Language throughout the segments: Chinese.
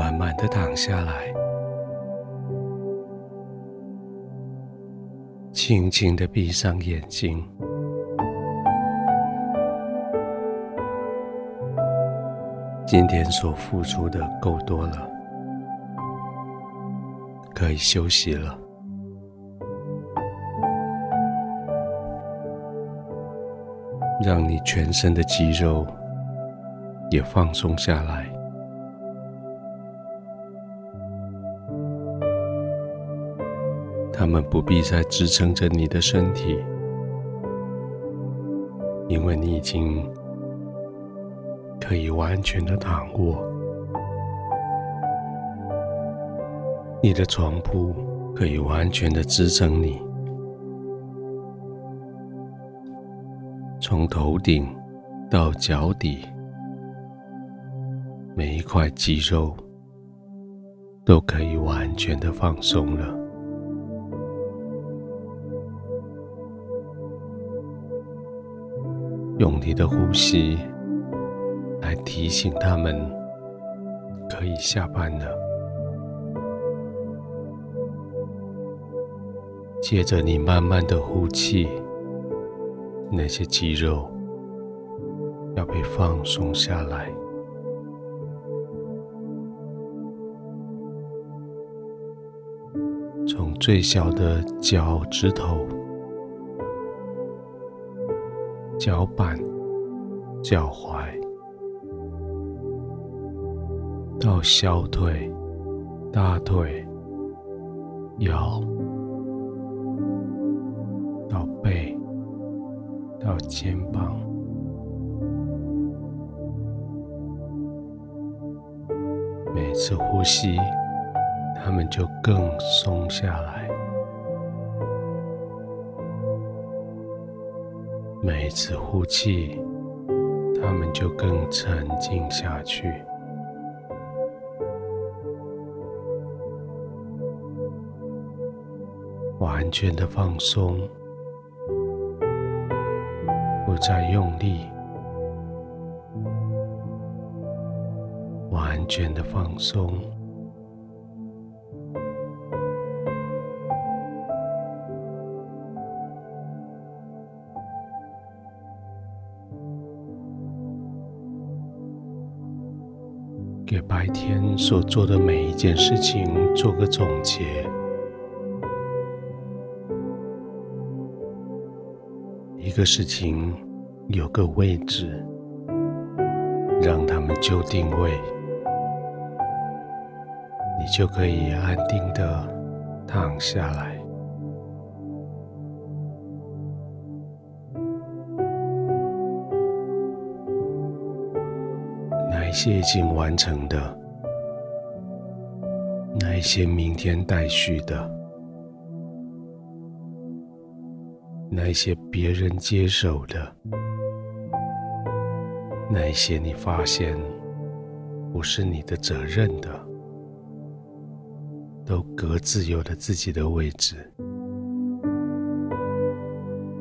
慢慢的躺下来，轻轻的闭上眼睛。今天所付出的够多了，可以休息了。让你全身的肌肉也放松下来，他们不必再支撑着你的身体，因为你已经可以完全的躺卧，你的床铺可以完全的支撑你。从头顶到脚底，每一块肌肉都可以完全的放松了。用你的呼吸来提醒他们，可以下班了。接着，你慢慢的呼气。那些肌肉要被放松下来，从最小的脚趾头、脚板、脚踝，到小腿、大腿、腰。到背，到肩膀，每次呼吸，他们就更松下来；每次呼气，他们就更沉静下去。完全的放松。不再用力，完全的放松，所做的每一件事情做个总结。一个事情有个位置，让他们就定位，你就可以安定的躺下来。哪一些已经完成的，那一些明天待续的。那一些别人接手的，那一些你发现不是你的责任的，都各自有了自己的位置，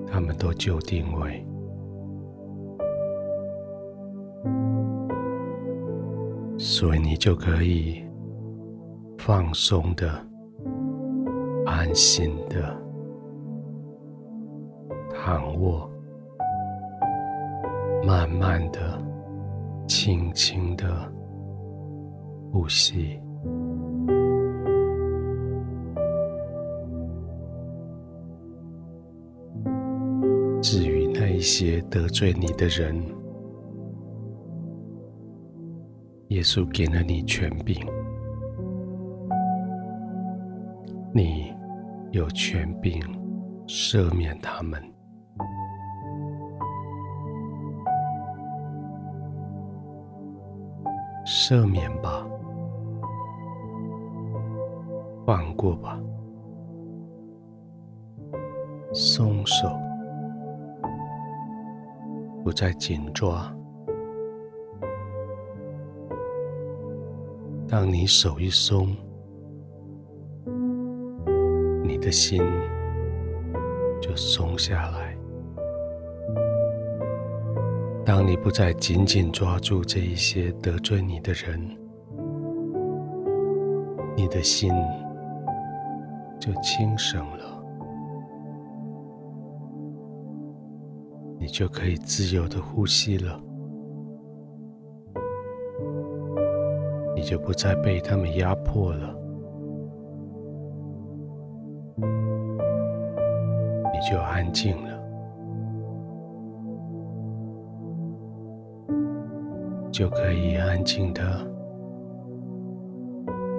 他们都就定位，所以你就可以放松的、安心的。躺卧，慢慢的、轻轻的呼吸。至于那一些得罪你的人，耶稣给了你权柄，你有权柄赦免他们。赦免吧，放过吧，松手，不再紧抓。当你手一松，你的心就松下来。当你不再紧紧抓住这一些得罪你的人，你的心就轻省了，你就可以自由的呼吸了，你就不再被他们压迫了，就安静了。就可以安静的、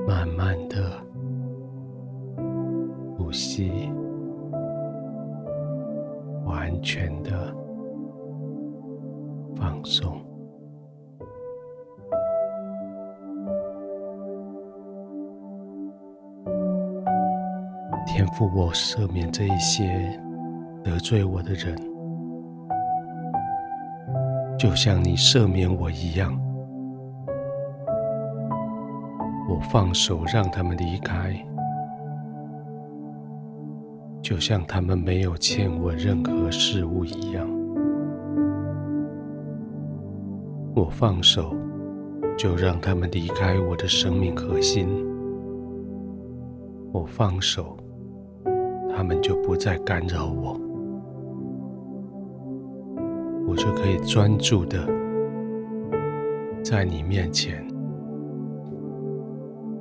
慢慢的呼吸，完全的放松。天赋，我赦免这一些得罪我的人。就像你赦免我一样，我放手让他们离开，就像他们没有欠我任何事物一样。我放手，就让他们离开我的生命核心。我放手，他们就不再干扰我。就可以专注的在你面前，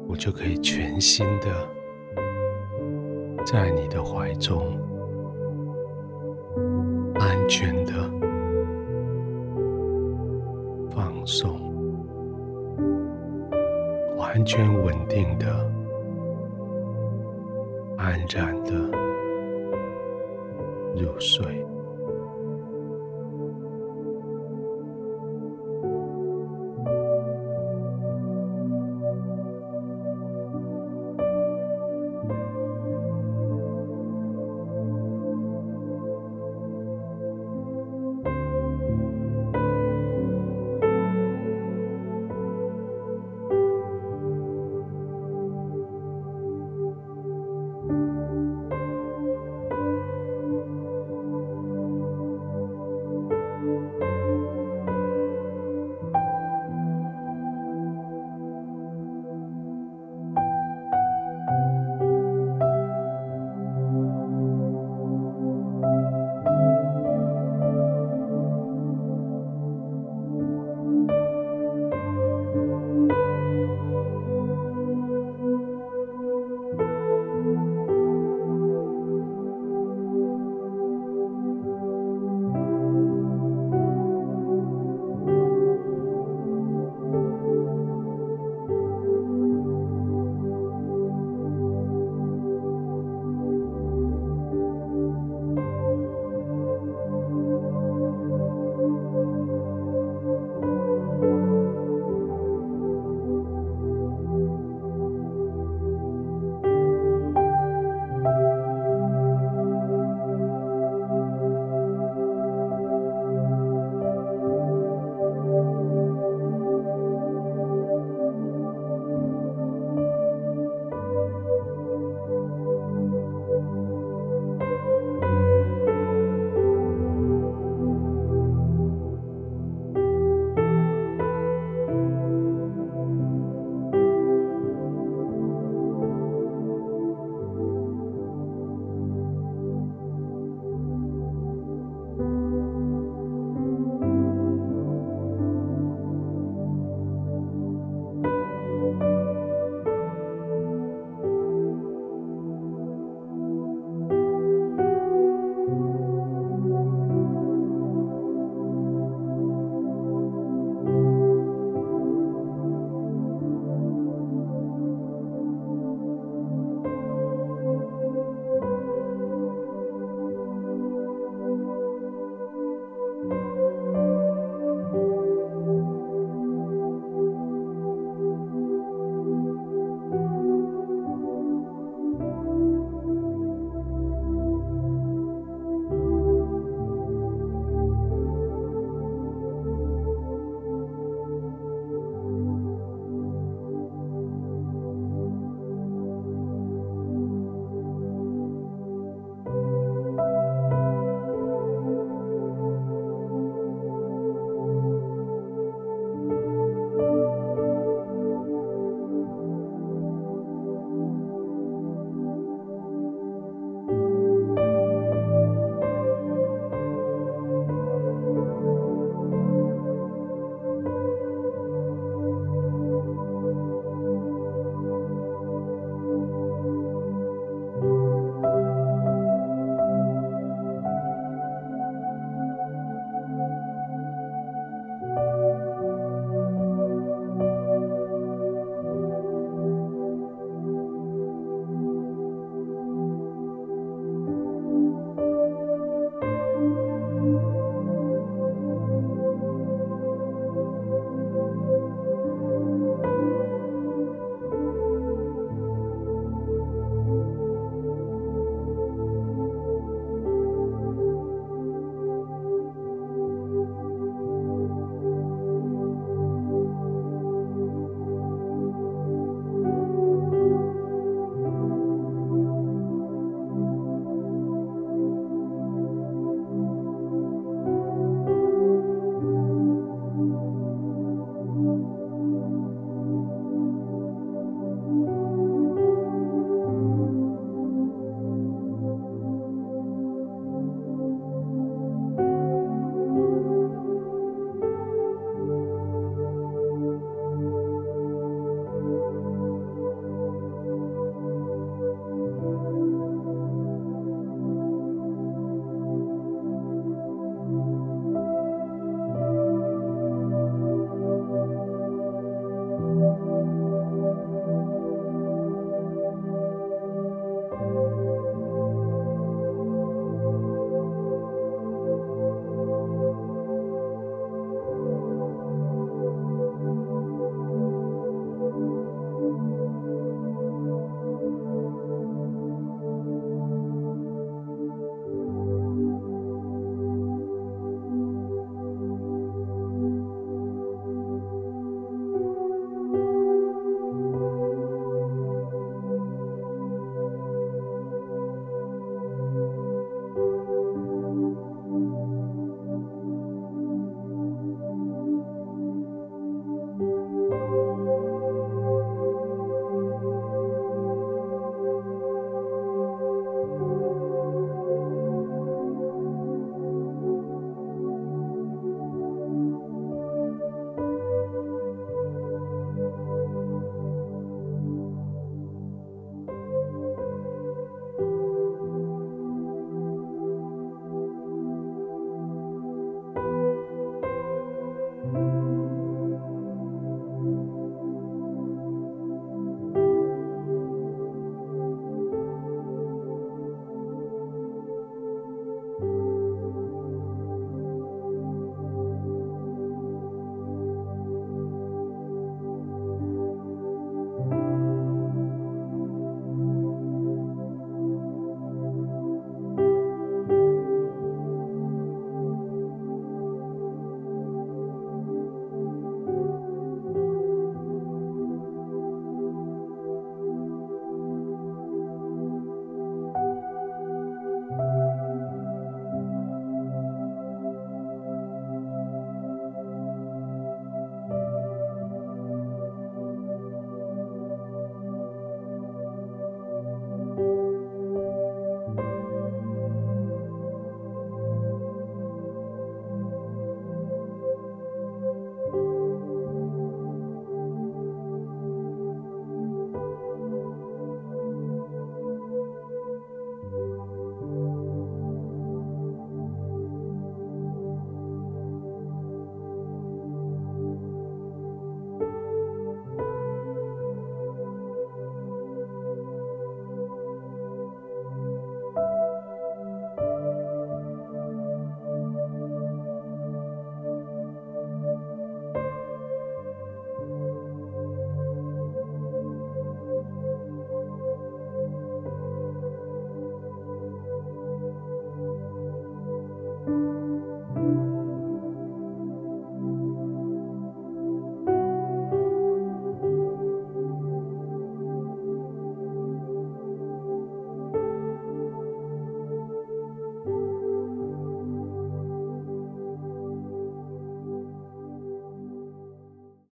我就可以全心的在你的怀中，安全的放松，完全稳定的安然的入睡。